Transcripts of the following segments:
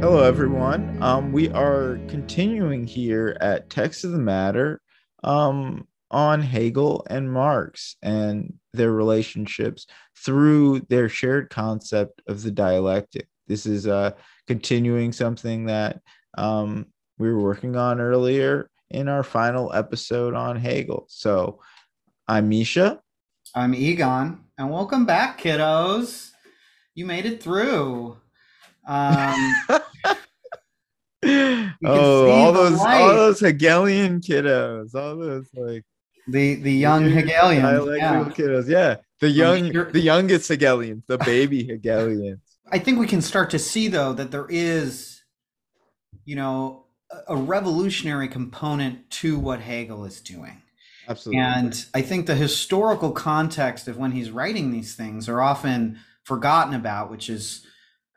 Hello, everyone. Um, we are continuing here at Text of the Matter um, on Hegel and Marx and their relationships through their shared concept of the dialectic. This is uh, continuing something that um, we were working on earlier in our final episode on Hegel. So I'm Misha. I'm Egon, and welcome back, kiddos. You made it through. Oh, all those light. all those Hegelian kiddos, all those like the the young Hegelians, yeah. kiddos, yeah, the young the youngest Hegelians, the baby Hegelians. I think we can start to see though that there is, you know, a revolutionary component to what Hegel is doing. Absolutely. And I think the historical context of when he's writing these things are often forgotten about, which is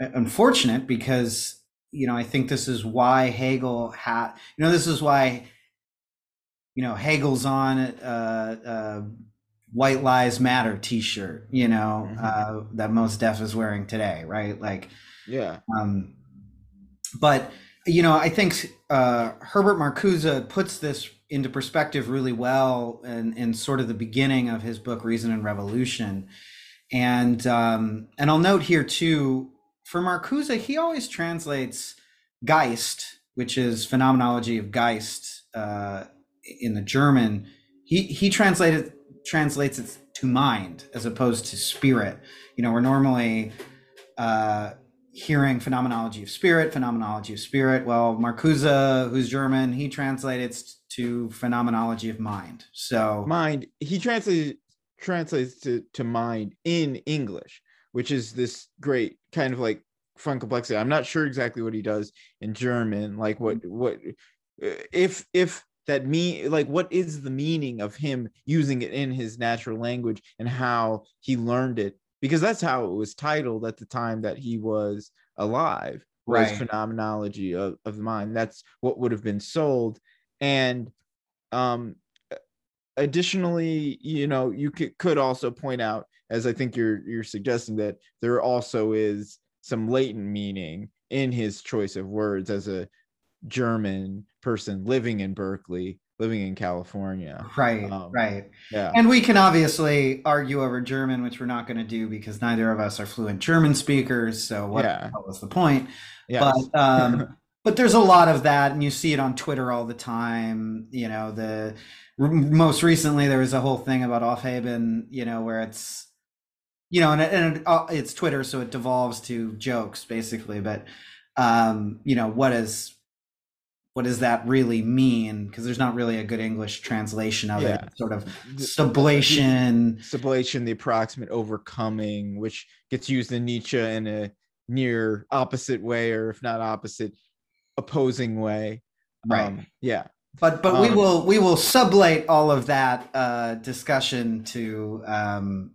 uh, unfortunate because you know I think this is why Hegel had you know this is why you know Hegel's on uh, uh, "White Lies Matter" T-shirt, you know mm-hmm. uh, that most deaf is wearing today, right? Like, yeah. Um, but you know, I think uh, Herbert Marcuse puts this into perspective really well in, in sort of the beginning of his book Reason and Revolution, and um, and I'll note here too for Marcuse, he always translates Geist, which is phenomenology of Geist uh, in the German. He he translated translates it to mind as opposed to spirit. You know, we're normally uh, hearing phenomenology of spirit, phenomenology of spirit. Well, Marcuse, who's German, he translates to phenomenology of mind. So mind. He translates translates to to mind in English which is this great kind of like fun complexity. I'm not sure exactly what he does in German, like what what if if that me like what is the meaning of him using it in his natural language and how he learned it because that's how it was titled at the time that he was alive was right. phenomenology of, of the mind that's what would have been sold and um additionally you know you could, could also point out as I think you're you're suggesting that there also is some latent meaning in his choice of words as a German person living in Berkeley, living in California. Right, um, right. Yeah. And we can obviously argue over German, which we're not going to do because neither of us are fluent German speakers. So what, yeah. what was the point? Yes. But um, but there's a lot of that, and you see it on Twitter all the time. You know, the most recently there was a whole thing about Aufheben, you know, where it's you know, and, and it, uh, it's Twitter, so it devolves to jokes basically. But um, you know, what is what does that really mean? Because there's not really a good English translation of yeah. it. Sort of sublation, sublation, the approximate overcoming, which gets used in Nietzsche in a near opposite way, or if not opposite, opposing way. Right. Um, yeah. But but um, we will we will sublate all of that uh, discussion to um,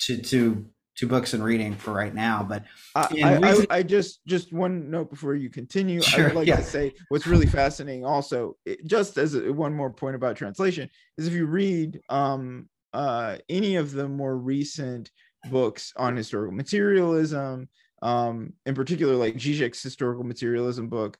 to to to books and reading for right now. But I, I, I, just just one note before you continue. Sure, I would like yeah. to say what's really fascinating. Also, it, just as a, one more point about translation is if you read um, uh, any of the more recent books on historical materialism, um, in particular like Zizek's historical materialism book,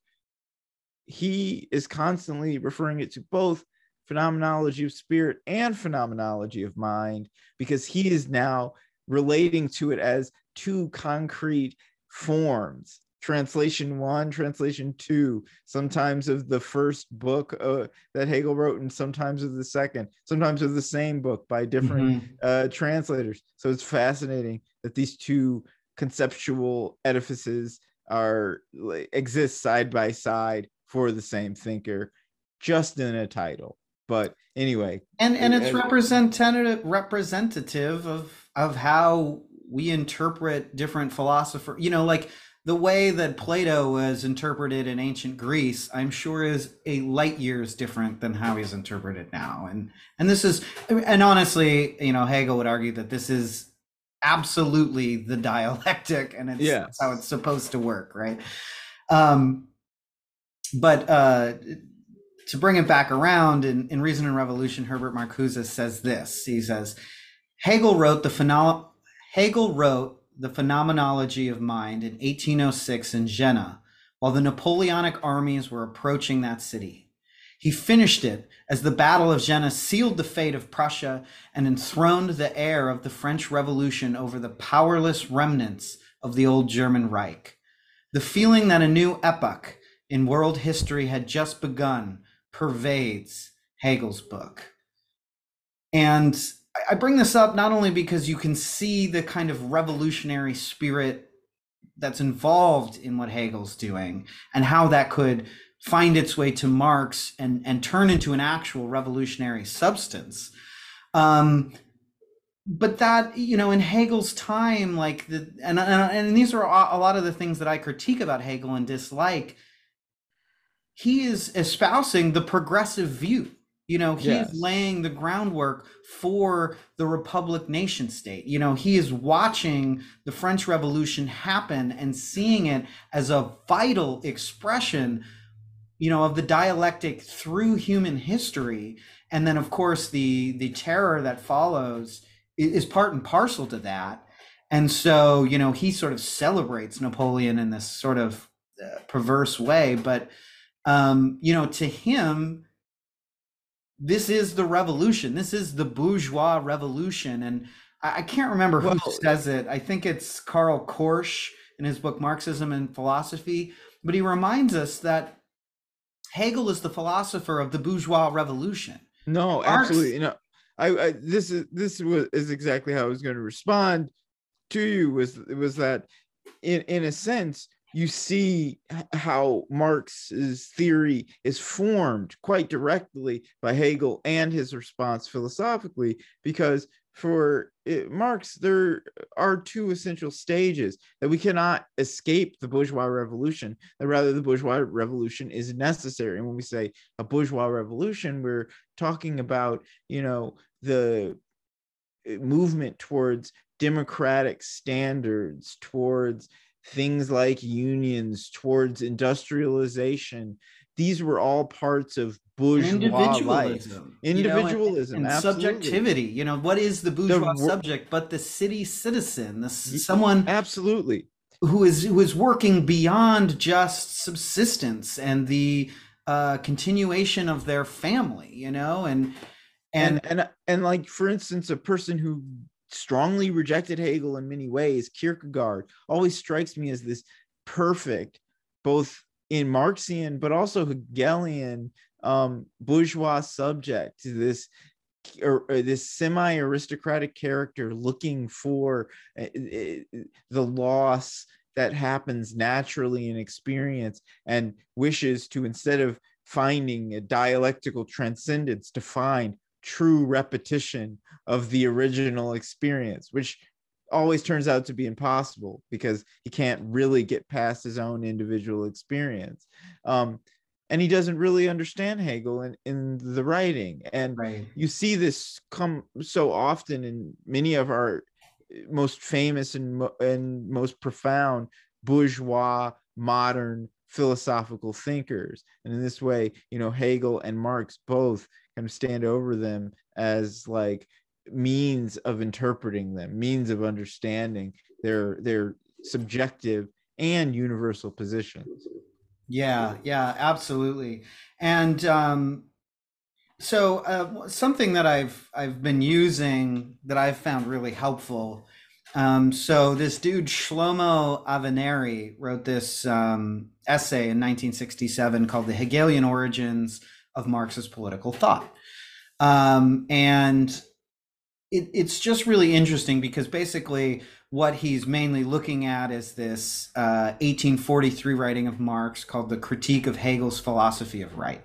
he is constantly referring it to both phenomenology of spirit and phenomenology of mind because he is now relating to it as two concrete forms translation one translation two sometimes of the first book uh, that hegel wrote and sometimes of the second sometimes of the same book by different mm-hmm. uh, translators so it's fascinating that these two conceptual edifices are like, exist side by side for the same thinker just in a title but anyway, and and it's representative representative of of how we interpret different philosophers. You know, like the way that Plato was interpreted in ancient Greece, I'm sure is a light years different than how he's interpreted now. And and this is and honestly, you know, Hegel would argue that this is absolutely the dialectic and it's yeah. how it's supposed to work, right? Um but uh to bring it back around in, in Reason and Revolution, Herbert Marcuse says this. He says, Hegel wrote the phenom- Hegel wrote the phenomenology of mind in 1806 in Jena, while the Napoleonic armies were approaching that city. He finished it as the Battle of Jena sealed the fate of Prussia and enthroned the heir of the French Revolution over the powerless remnants of the old German Reich. The feeling that a new epoch in world history had just begun pervades Hegel's book. And I bring this up not only because you can see the kind of revolutionary spirit that's involved in what Hegel's doing and how that could find its way to Marx and, and turn into an actual revolutionary substance. Um, but that you know in hegel's time like the and, and and these are a lot of the things that i critique about hegel and dislike he is espousing the progressive view you know he's yes. laying the groundwork for the republic nation state you know he is watching the french revolution happen and seeing it as a vital expression you know of the dialectic through human history and then of course the the terror that follows is part and parcel to that. And so, you know, he sort of celebrates Napoleon in this sort of uh, perverse way. But, um, you know, to him, this is the revolution. This is the bourgeois revolution. And I, I can't remember who well, says it. I think it's Karl Korsch in his book, Marxism and Philosophy. But he reminds us that Hegel is the philosopher of the bourgeois revolution. No, Marx, absolutely. You know, I, I this is this was is exactly how I was going to respond to you was was that in in a sense you see how Marx's theory is formed quite directly by Hegel and his response philosophically, because for it, Marx, there are two essential stages that we cannot escape the bourgeois revolution, that rather the bourgeois revolution is necessary. And when we say a bourgeois revolution, we're talking about, you know, the eh, movement towards democratic standards, towards things like unions, towards industrialization. These were all parts of bourgeois individualism, life. Individualism, you know, and, and subjectivity. You know, what is the bourgeois the, subject but the city citizen, the, someone absolutely who is who is working beyond just subsistence and the uh, continuation of their family. You know, and and, and and and like for instance, a person who strongly rejected Hegel in many ways, Kierkegaard, always strikes me as this perfect, both in Marxian but also Hegelian um, bourgeois subject, to this or, or this semi-aristocratic character looking for uh, the loss that happens naturally in experience and wishes to instead of finding a dialectical transcendence to find true repetition of the original experience, which always turns out to be impossible because he can't really get past his own individual experience. Um, and he doesn't really understand Hegel in, in the writing. And right. you see this come so often in many of our most famous and, and most profound bourgeois modern philosophical thinkers. And in this way, you know, Hegel and Marx both kind of stand over them as like means of interpreting them, means of understanding their their subjective and universal positions. Yeah, yeah, absolutely. And um so uh, something that I've I've been using that I've found really helpful. Um, so this dude Shlomo Avineri wrote this um, essay in 1967 called "The Hegelian Origins of Marxist political thought. Um, and it, it's just really interesting because basically what he's mainly looking at is this uh, 1843 writing of Marx called The Critique of Hegel's Philosophy of Right.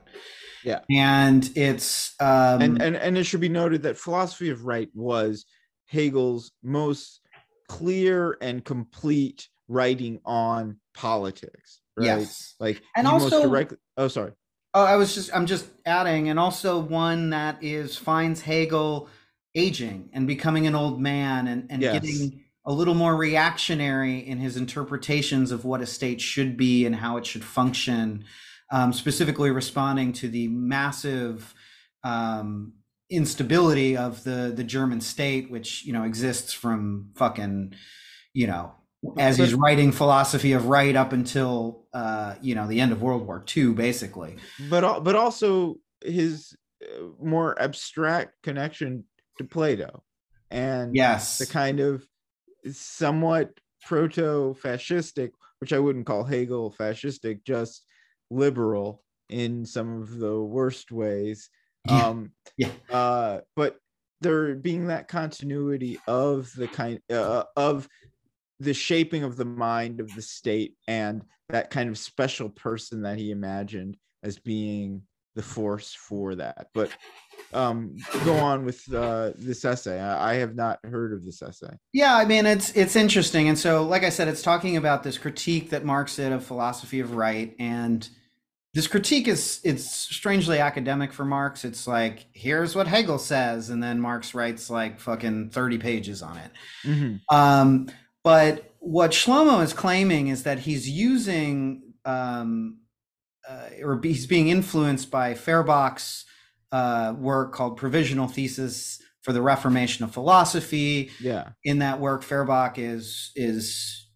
Yeah. And it's. Um, and, and, and it should be noted that Philosophy of Right was Hegel's most clear and complete writing on politics. Right? Yes. Like, and also, directly. Oh, sorry. Oh, I was just I'm just adding, and also one that is finds Hegel aging and becoming an old man and, and yes. getting a little more reactionary in his interpretations of what a state should be and how it should function, um, specifically responding to the massive um, instability of the the German state, which you know exists from fucking you know as he's writing philosophy of right up until uh, you know the end of World War II, basically. But but also his uh, more abstract connection to Plato, and yes, the kind of somewhat proto-fascistic, which I wouldn't call Hegel fascistic, just liberal in some of the worst ways. Yeah. Um, yeah. Uh, but there being that continuity of the kind uh, of the shaping of the mind of the state and that kind of special person that he imagined as being the force for that. But um go on with uh this essay. I, I have not heard of this essay. Yeah i mean it's it's interesting. And so like i said it's talking about this critique that marx did of philosophy of right. And this critique is it's strangely academic for marx. It's like here's what hegel says. And then marx writes like fucking 30 pages on it. Mm-hmm. um but what Shlomo is claiming is that he's using, um, uh, or he's being influenced by Feuerbach's uh, work called Provisional Thesis for the Reformation of Philosophy. Yeah. In that work, Feuerbach is is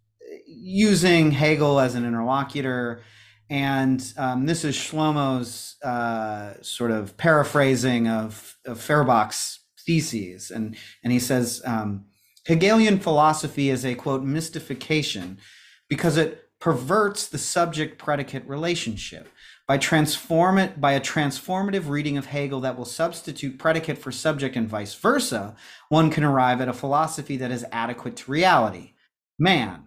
using Hegel as an interlocutor, and um, this is Shlomo's uh, sort of paraphrasing of, of Feuerbach's theses, and and he says. Um, Hegelian philosophy is a quote mystification because it perverts the subject predicate relationship. By transform it by a transformative reading of Hegel that will substitute predicate for subject and vice versa one can arrive at a philosophy that is adequate to reality. Man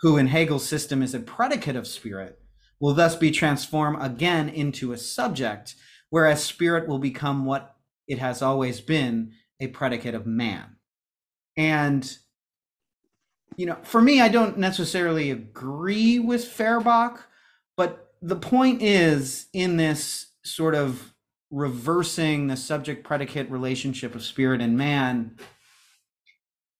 who in Hegel's system is a predicate of spirit will thus be transformed again into a subject whereas spirit will become what it has always been a predicate of man and you know, for me, I don't necessarily agree with Feuerbach, but the point is in this sort of reversing the subject predicate relationship of spirit and man,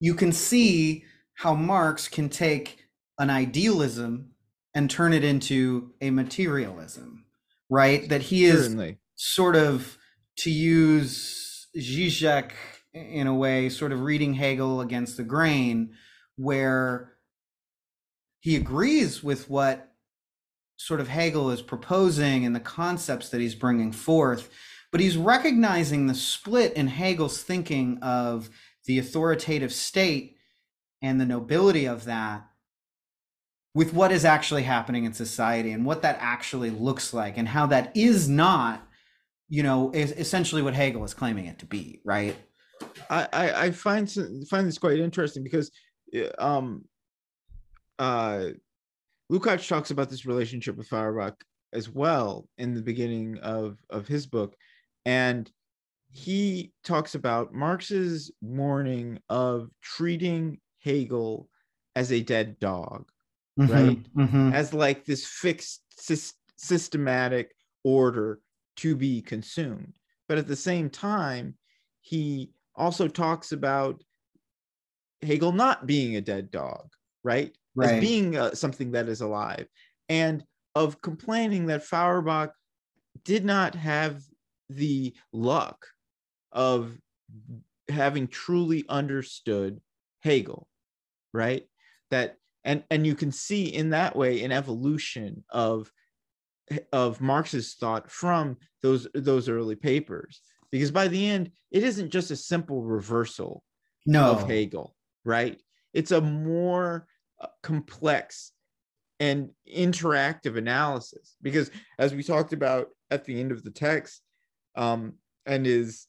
you can see how Marx can take an idealism and turn it into a materialism, right? That he is Certainly. sort of, to use Zizek in a way, sort of reading Hegel against the grain, where he agrees with what sort of Hegel is proposing and the concepts that he's bringing forth, but he's recognizing the split in Hegel's thinking of the authoritative state and the nobility of that with what is actually happening in society and what that actually looks like and how that is not you know is essentially what hegel is claiming it to be right I, I find find this quite interesting because um uh Lukács talks about this relationship with Feuerbach as well in the beginning of of his book. And he talks about Marx's warning of treating Hegel as a dead dog mm-hmm, right? mm-hmm. as like this fixed systematic order to be consumed. But at the same time he also talks about Hegel not being a dead dog, right? right. As being uh, something that is alive, and of complaining that Feuerbach did not have the luck of having truly understood Hegel, right? That and and you can see in that way an evolution of of Marx's thought from those those early papers because by the end it isn't just a simple reversal no. of hegel right it's a more uh, complex and interactive analysis because as we talked about at the end of the text um, and is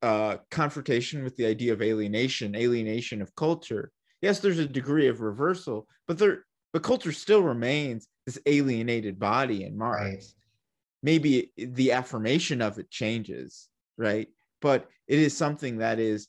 uh, confrontation with the idea of alienation alienation of culture yes there's a degree of reversal but there but culture still remains this alienated body in marx right. maybe the affirmation of it changes right? But it is something that is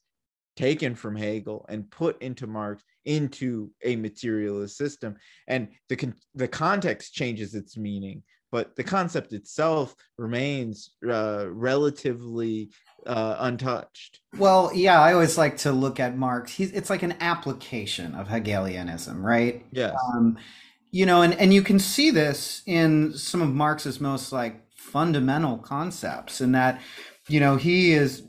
taken from Hegel and put into Marx into a materialist system, and the con- the context changes its meaning, but the concept itself remains uh, relatively uh, untouched. Well, yeah, I always like to look at Marx. He's it's like an application of Hegelianism, right? Yes. Um, you know, and and you can see this in some of Marx's most like fundamental concepts, in that you know, he is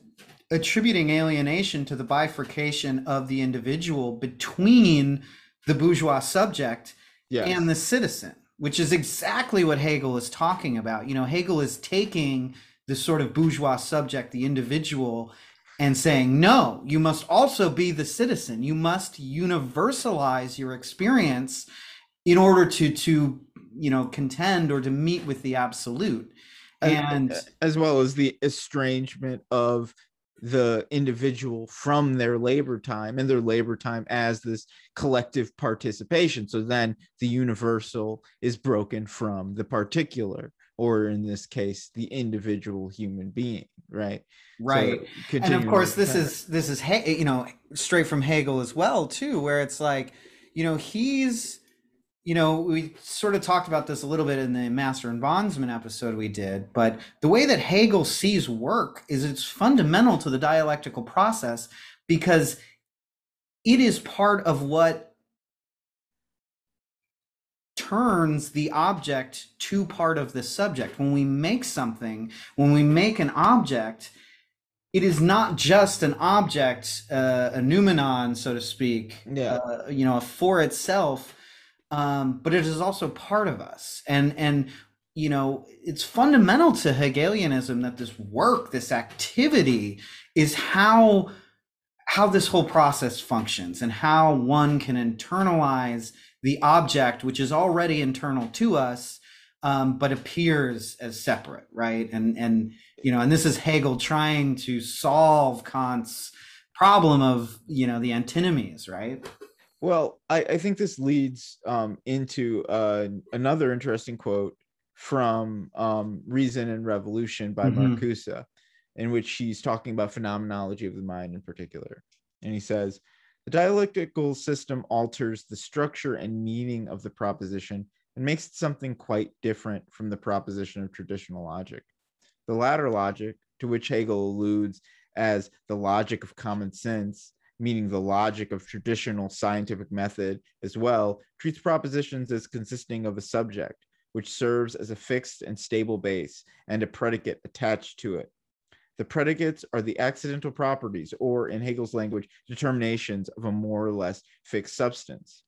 attributing alienation to the bifurcation of the individual between the bourgeois subject Yes. and the citizen, which is exactly what Hegel is talking about. You know, Hegel is taking the sort of bourgeois subject, the individual, and saying, no, you must also be the citizen. You must universalize your experience in order to to you know contend or to meet with the absolute. And as, well as the estrangement of the individual from their labor time and their labor time as this collective participation. So then the universal is broken from the particular, or in this case, the individual human being, right? Right. So and of course, this is this is you know straight from Hegel as well too, where it's like, you know, he's you know, we sort of talked about this a little bit in the Master and Bondsman episode we did, but the way that Hegel sees work is it's fundamental to the dialectical process because it is part of what turns the object to part of the subject. When we make something, when we make an object, it is not just an object, uh, a noumenon, so to speak, yeah. Uh, you know, for itself um, but it is also part of us. And and you know, it's fundamental to Hegelianism that this work, this activity, is how how this whole process functions and how one can internalize the object, which is already internal to us, um, but appears as separate, right? And and you know, and this is Hegel trying to solve Kant's problem of you know the antinomies, right? Well, I, I think this leads um, into uh, another interesting quote from um, Reason and Revolution by mm-hmm. Marcuse, in which he's talking about phenomenology of the mind in particular. And he says, the dialectical system alters the structure and meaning of the proposition and makes it something quite different from the proposition of traditional logic. The latter logic, to which Hegel alludes as the logic of common sense, meaning the logic of traditional scientific method as well, treats propositions as consisting of a subject, which serves as a fixed and stable base and a predicate attached to it. The predicates are the accidental properties, or in Hegel's language, determinations of a more or less fixed substance.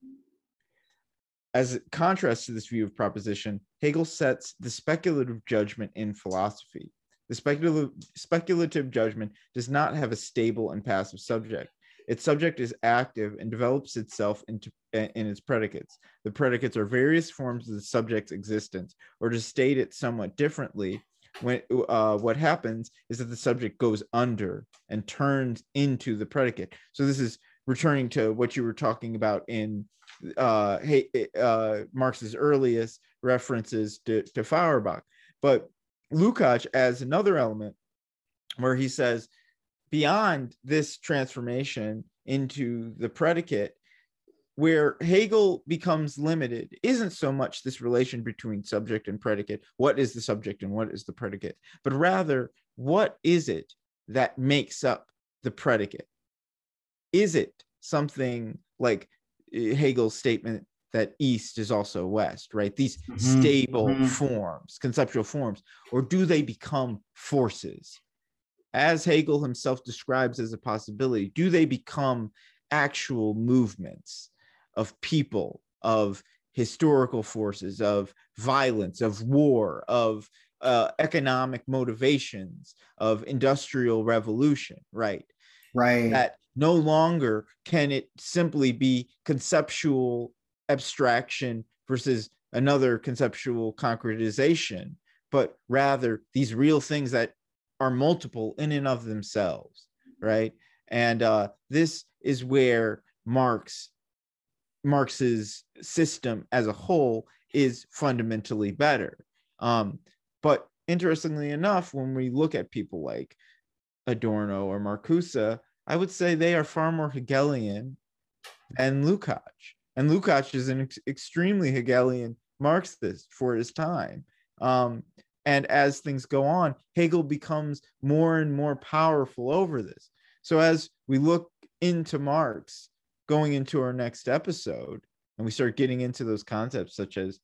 As contrast to this view of proposition, Hegel sets the speculative judgment in philosophy. The speculative, speculative judgment does not have a stable and passive subject. Its subject is active and develops itself into in its predicates. The predicates are various forms of the subject's existence, or to state it somewhat differently, when uh, what happens is that the subject goes under and turns into the predicate. So this is returning to what you were talking about in uh, hey, uh, Marx's earliest references to, to Feuerbach. But Lukács adds another element where he says beyond this transformation into the predicate where Hegel becomes limited isn't so much this relation between subject and predicate. What is the subject and what is the predicate? But rather, what is it that makes up the predicate? Is it something like eh, Hegel's statement that East is also West, right? These mm-hmm. stable mm-hmm. forms, conceptual forms, or do they become forces? As Hegel himself describes as a possibility, do they become actual movements of people, of historical forces, of violence, of war, of uh, economic motivations, of industrial revolution, right? Right. That no longer can it simply be conceptual abstraction versus another conceptual concretization, but rather these real things that are multiple in and of themselves, right? And uh, this is where Marx Marx's system as a whole is fundamentally better. Um, but interestingly enough, when we look at people like Adorno or Marcuse, I would say they are far more Hegelian than Lukács. And Lukács is an ex- extremely Hegelian Marxist for his time. Um, and as things go on, Hegel becomes more and more powerful over this. So as we look into Marx going into our next episode, and we start getting into those concepts such as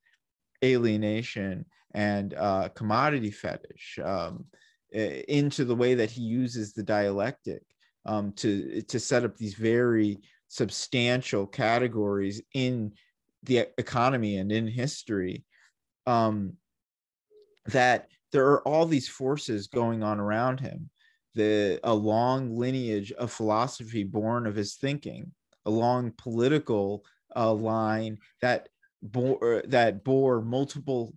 alienation and uh, commodity fetish, um, into the way that he uses the dialectic um, to to set up these very substantial categories in the economy and in history um, that there are all these forces going on around him the a long lineage of philosophy born of his thinking a long political uh, line that bore that bore multiple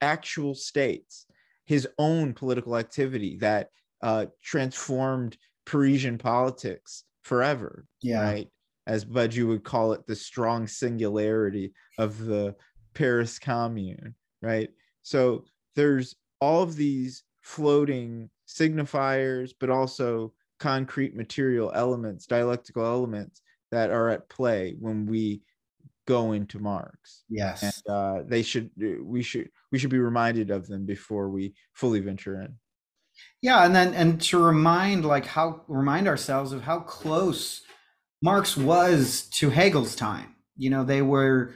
actual states his own political activity that uh, transformed Parisian politics forever. Yeah. Right. As Badiou would call it, the strong singularity of the Paris Commune. Right. So there's all of these floating signifiers, but also concrete material elements, dialectical elements that are at play when we go into Marx. Yes. And uh, they should we should we should be reminded of them before we fully venture in. Yeah, and then and to remind like how remind ourselves of how close Marx was to Hegel's time. You know, they were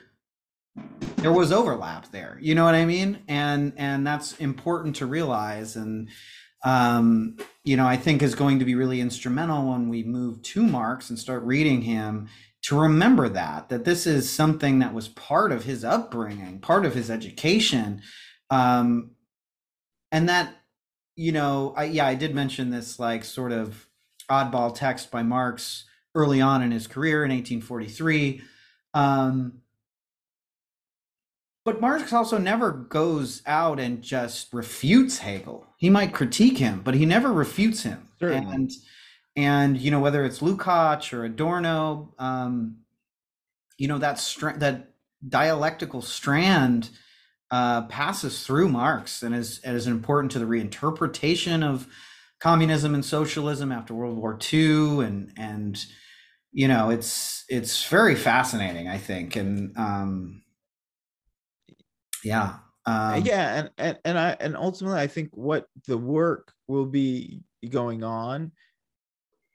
there was overlap there. You know what I mean? And and that's important to realize and um, you know, I think is going to be really instrumental when we move to Marx and start reading him to remember that that this is something that was part of his upbringing, part of his education, um, and that you know, I, yeah, I did mention this like sort of oddball text by Marx early on in his career in 1843. Um, but Marx also never goes out and just refutes Hegel. He might critique him, but he never refutes him. And and you know whether it's Lukács or Adorno, um, you know that str- that dialectical strand uh, passes through Marx and is, is important to the reinterpretation of communism and socialism after World War II, and and you know it's it's very fascinating, I think, and um, yeah, um, yeah, and, and and I and ultimately, I think what the work will be going on,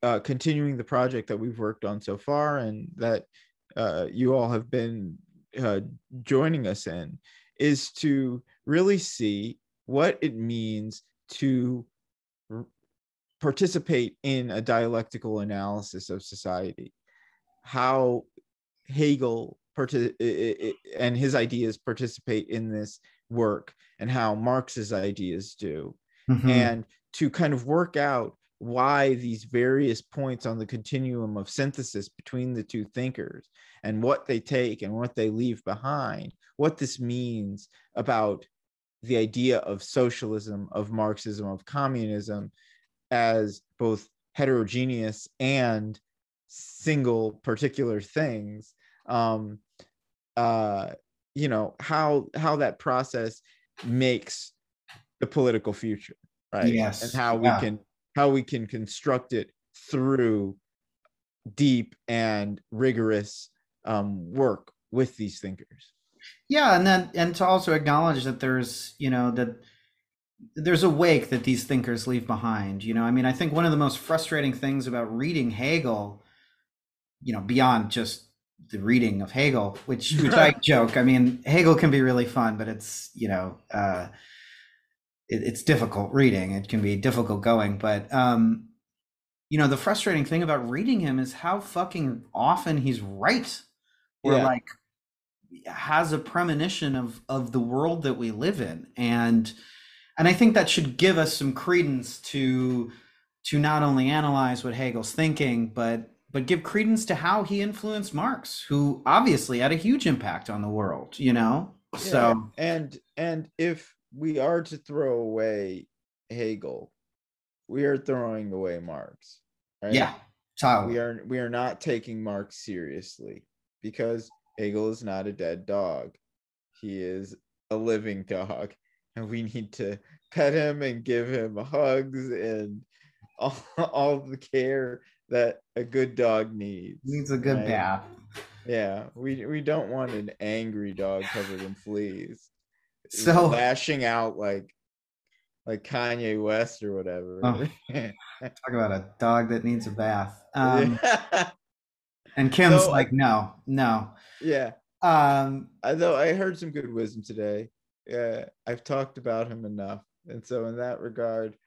uh, continuing the project that we've worked on so far, and that uh, you all have been uh, joining us in is to really see what it means to r- participate in a dialectical analysis of society, how Hegel partic- and his ideas participate in this work, and how Marx's ideas do, mm-hmm. and to kind of work out why these various points on the continuum of synthesis between the two thinkers and what they take and what they leave behind, what this means about the idea of socialism, of Marxism, of communism as both heterogeneous and single particular things. Um, uh, you know how how that process makes the political future, right? Yes, and how yeah. we can how we can construct it through deep and rigorous um, work with these thinkers yeah and then and to also acknowledge that there's you know that there's a wake that these thinkers leave behind you know i mean i think one of the most frustrating things about reading hegel you know beyond just the reading of hegel which which i joke i mean hegel can be really fun but it's you know uh it, it's difficult reading. It can be difficult going, but um, you know, the frustrating thing about reading him is how fucking often he's right, or yeah. like has a premonition of of the world that we live in, and and I think that should give us some credence to to not only analyze what Hegel's thinking, but but give credence to how he influenced Marx, who obviously had a huge impact on the world. You know, yeah. so and and if we are to throw away Hegel, we are throwing away Marx. Right? Yeah, totally. We are we are not taking Marx seriously because Hegel is not a dead dog. He is a living dog, and we need to pet him and give him hugs and all, all the care that a good dog needs. Needs a good right? bath. Yeah, we we don't want an angry dog covered in fleas so lashing out like like Kanye West or whatever. Oh, talk about a dog that needs a bath. Um, and Kim's so, like, no, no. Yeah. Um, though I heard some good wisdom today. Yeah, I've talked about him enough, and so in that regard,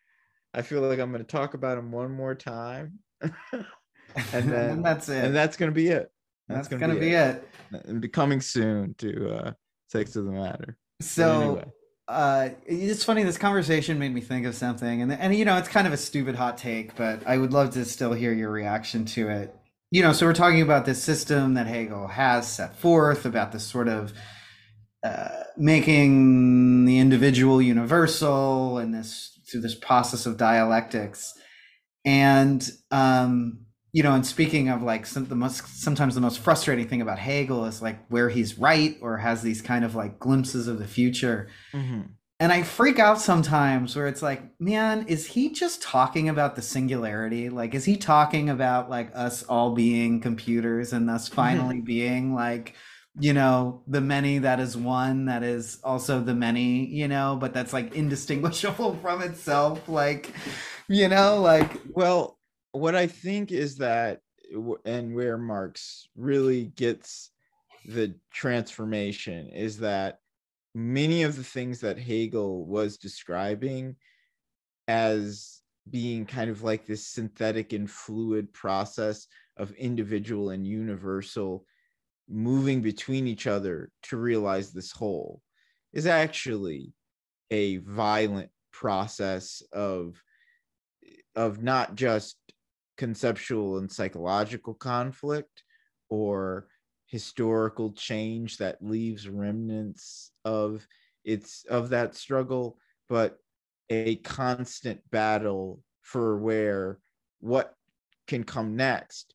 I feel like I'm going to talk about him one more time. and then and that's it. And that's gonna be it. That's, that's gonna, gonna, be, be it. it. And becoming soon to uh Sex of the Matter. So anyway. uh it's funny, this conversation made me think of something, and and you know, it's kind of a stupid hot take, but I would love to still hear your reaction to it. You know, so we're talking about this system that Hegel has set forth about this sort of uh, making the individual universal and this through this process of dialectics and um you know and speaking of like some the most sometimes the most frustrating thing about hegel is like where he's right or has these kind of like glimpses of the future mm-hmm. and i freak out sometimes where it's like man is he just talking about the singularity like is he talking about like us all being computers and us finally mm-hmm. being like you know the many that is one that is also the many you know but that's like indistinguishable from itself like you know like well what i think is that and where marx really gets the transformation is that many of the things that hegel was describing as being kind of like this synthetic and fluid process of individual and universal moving between each other to realize this whole is actually a violent process of of not just conceptual and psychological conflict or historical change that leaves remnants of its of that struggle but a constant battle for where what can come next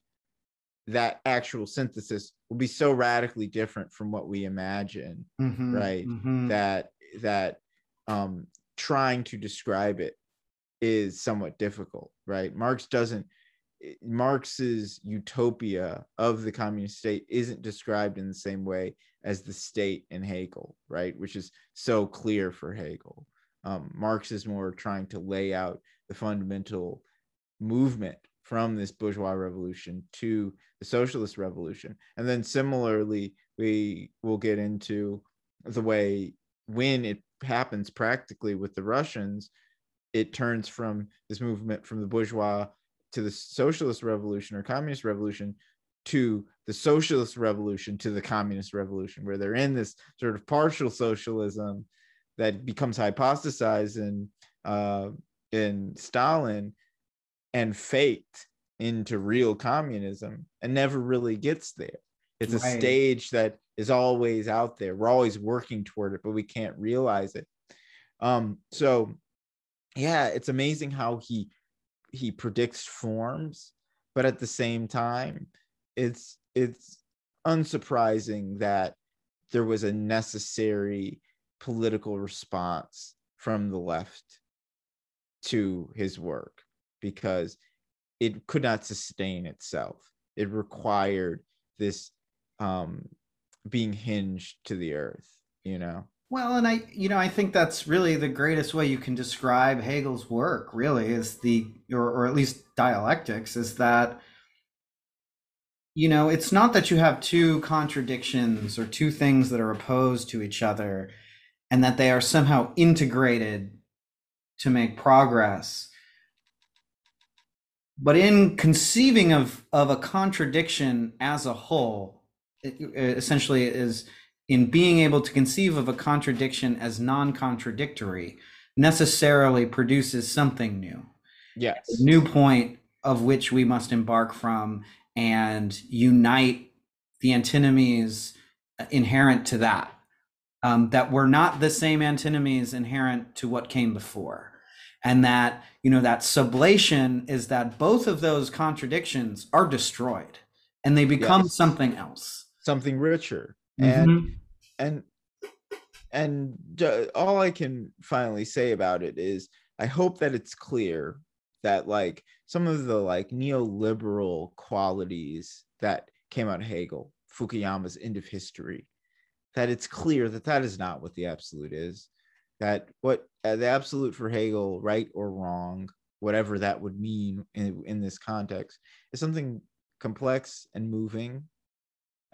that actual synthesis will be so radically different from what we imagine mm-hmm, right mm-hmm. that that um trying to describe it is somewhat difficult right? Marx doesn't marx's utopia of the communist state isn't described in the same way as the state in hegel right? Which is so clear for hegel. Um, marx is more trying to lay out the fundamental movement from this bourgeois revolution to the socialist revolution. And then similarly, we will get into the way when it happens practically with the Russians, it turns from this movement from the bourgeois to the socialist revolution or communist revolution to the socialist revolution to the communist revolution, where they're in this sort of partial socialism that becomes hypostasized in uh, in Stalin and faked into real communism and never really gets there. It's a stage that is always out there. We're always working toward it, but we can't realize it. Um, so yeah, it's amazing how he he predicts forms, but at the same time, it's it's unsurprising that there was a necessary political response from the left to his work because it could not sustain itself. It required this um, being hinged to the earth, you know? Well, and I, you know, I think that's really the greatest way you can describe Hegel's work, really, is the, or, or at least dialectics, is that, you know, it's not that you have two contradictions or two things that are opposed to each other and that they are somehow integrated to make progress. But in conceiving of of a contradiction as a whole it, essentially is in being able to conceive of a contradiction as non-contradictory necessarily produces something new. Yes. A new point of which we must embark from and unite the antinomies inherent to that um, that were not the same antinomies inherent to what came before. And that you know that sublation is that both of those contradictions are destroyed and they become yes. something else. Something richer mm-hmm. and and and all i can finally say about it is i hope that it's clear that like some of the like neoliberal qualities that came out of hegel fukuyama's end of history that it's clear that that is not what the absolute is that what uh, the absolute for Hegel, right or wrong, whatever that would mean in, in this context, is something complex and moving,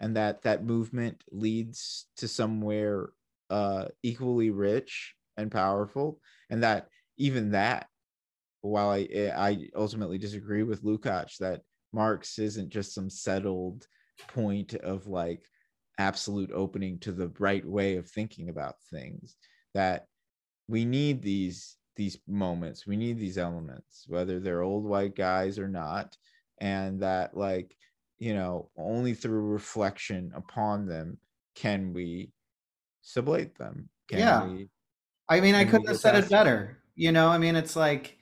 and that that movement leads to somewhere uh, equally rich and powerful, and that even that, while I I ultimately disagree with Lukács that Marx isn't just some settled point of like absolute opening to the right way of thinking about things that we need these these moments we need these elements whether they're old white guys or not and that like you know only through reflection upon them can we sublate them? Can yeah. we, i mean i couldn't have said it better you know? I mean it's like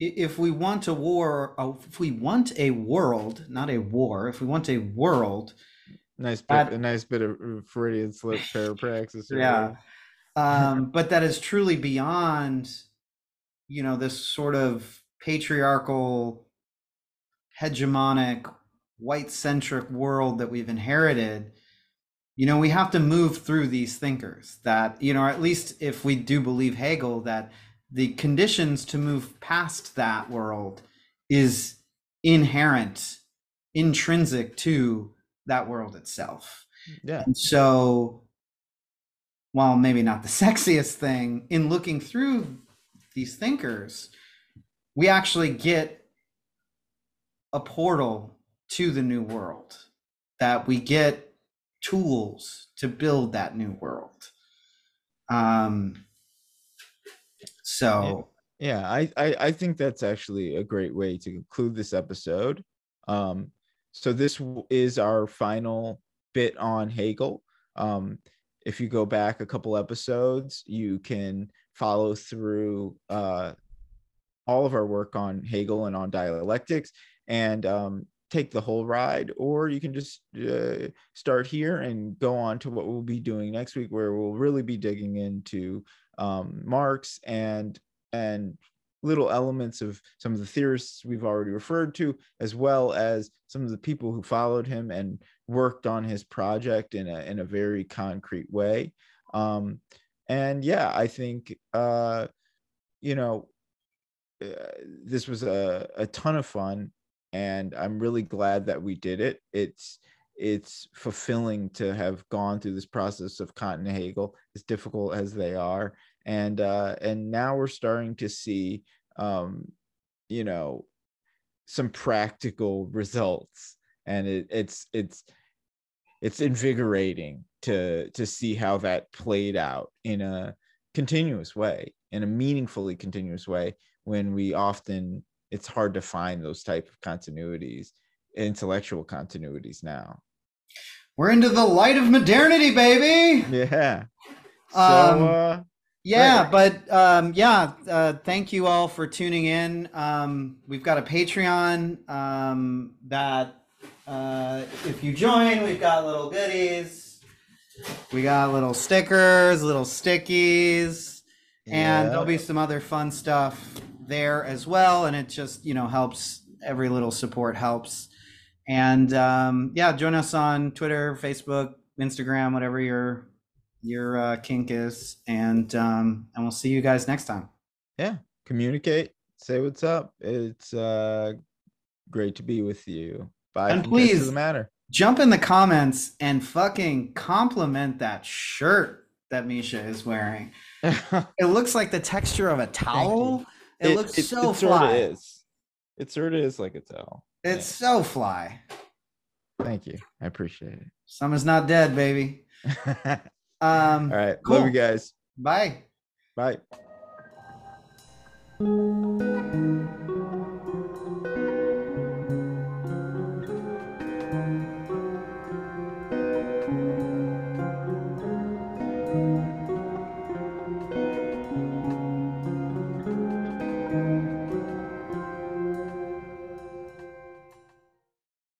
if we want a war if we want a world not a war if we want a world nice bit, that, a nice bit of freudian slip parapraxis yeah. um, but that is truly beyond you know this sort of patriarchal hegemonic white centric world that we've inherited you know we have to move through these thinkers that you know at least if we do believe hegel that the conditions to move past that world is inherent intrinsic to that world itself. Yeah. And so while maybe not the sexiest thing in looking through these thinkers, we actually get a portal to the new world, that we get tools to build that new world. Um, so yeah, yeah I, I, I think that's actually a great way to conclude this episode. Um, so this is our final bit on Hegel. Um, if you go back a couple episodes, you can follow through uh, all of our work on Hegel and on dialectics and um, take the whole ride, or you can just uh, start here and go on to what we'll be doing next week, where we'll really be digging into um, Marx and and little elements of some of the theorists we've already referred to, as well as some of the people who followed him and worked on his project in a in a very concrete way. Um, and yeah i think uh you know uh, this was a, a ton of fun and i'm really glad that we did it. It's it's fulfilling to have gone through this process of and hegel as difficult as they are. And uh and now we're starting to see um you know some practical results. And it, it's it's it's invigorating to to see how that played out in a continuous way in a meaningfully continuous way when we often it's hard to find those type of continuities intellectual continuities now we're into the light of modernity baby yeah so um, uh, yeah right. but um, yeah uh, thank you all for tuning in um, we've got a patreon um, that uh, if you join, we've got little goodies. We got little stickers, little stickies, yeah. and there'll be some other fun stuff there as well. And it just, you know, helps. Every little support helps. And um, yeah, join us on Twitter, Facebook, Instagram, whatever your your uh, kink is, and um, and we'll see you guys next time. Yeah, communicate, say what's up. It's uh, great to be with you. Bye. And please, the matter. jump in the comments and fucking compliment that shirt that Misha is wearing. it looks like the texture of a towel. It, it, looks it, so it fly. Sort of is. It sort of is like a towel. It's yeah. so fly. Thank you. I appreciate it. Summer's not dead, baby. um, All right. Cool. Love you guys. Bye. Bye.